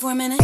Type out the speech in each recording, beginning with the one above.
For a minute?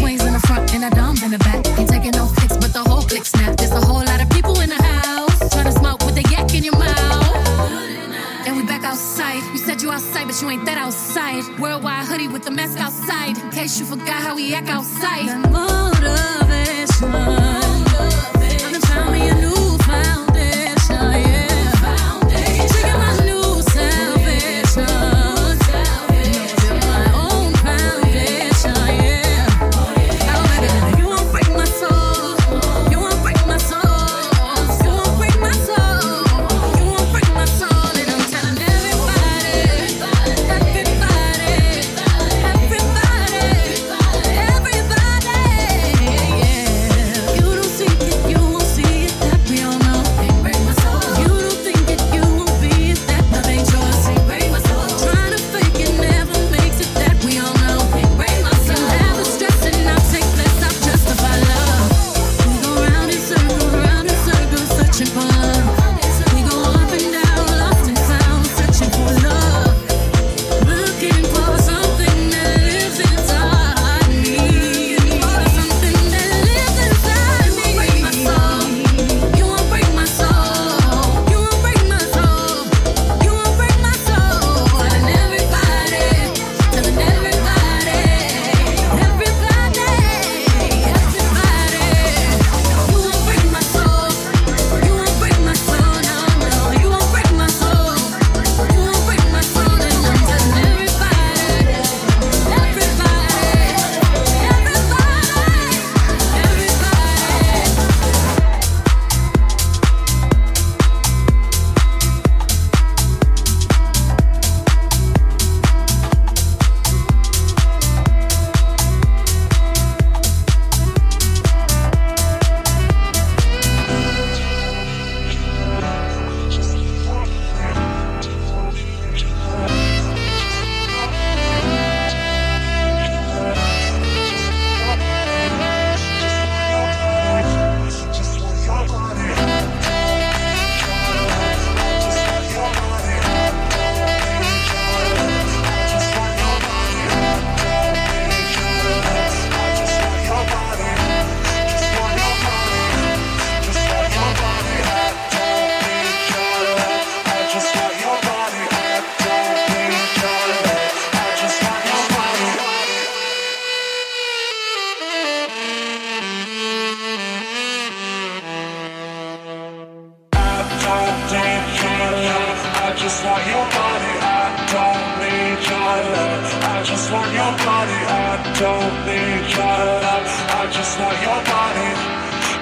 just want your body, I don't need your love. I just want your body, I don't need your love. I just want your body,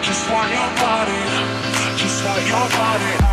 just want your body, just want your body.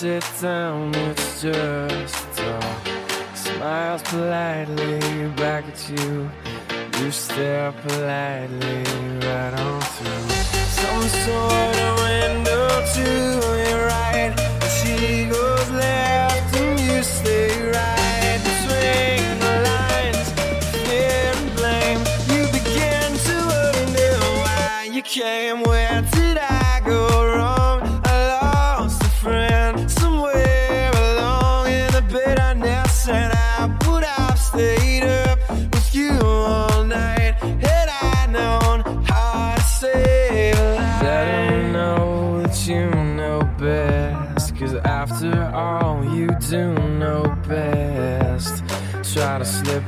sit down, it's just smile smiles politely back at you. You stare politely right on through some sort of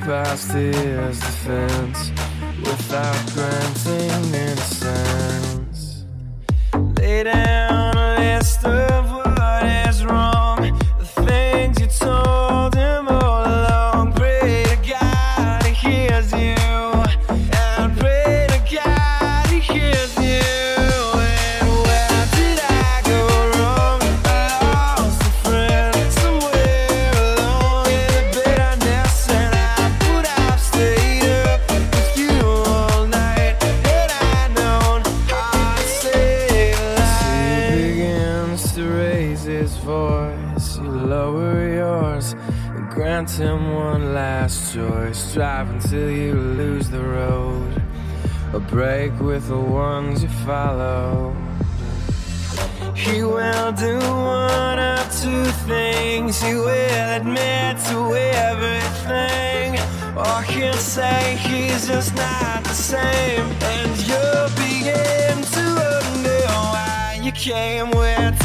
past his defense without granting grant him one last choice. Drive until you lose the road. A break with the ones you follow. He will do one of two things. He will admit to everything. Or he'll say he's just not the same. And you'll begin to wonder why you came with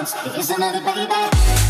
is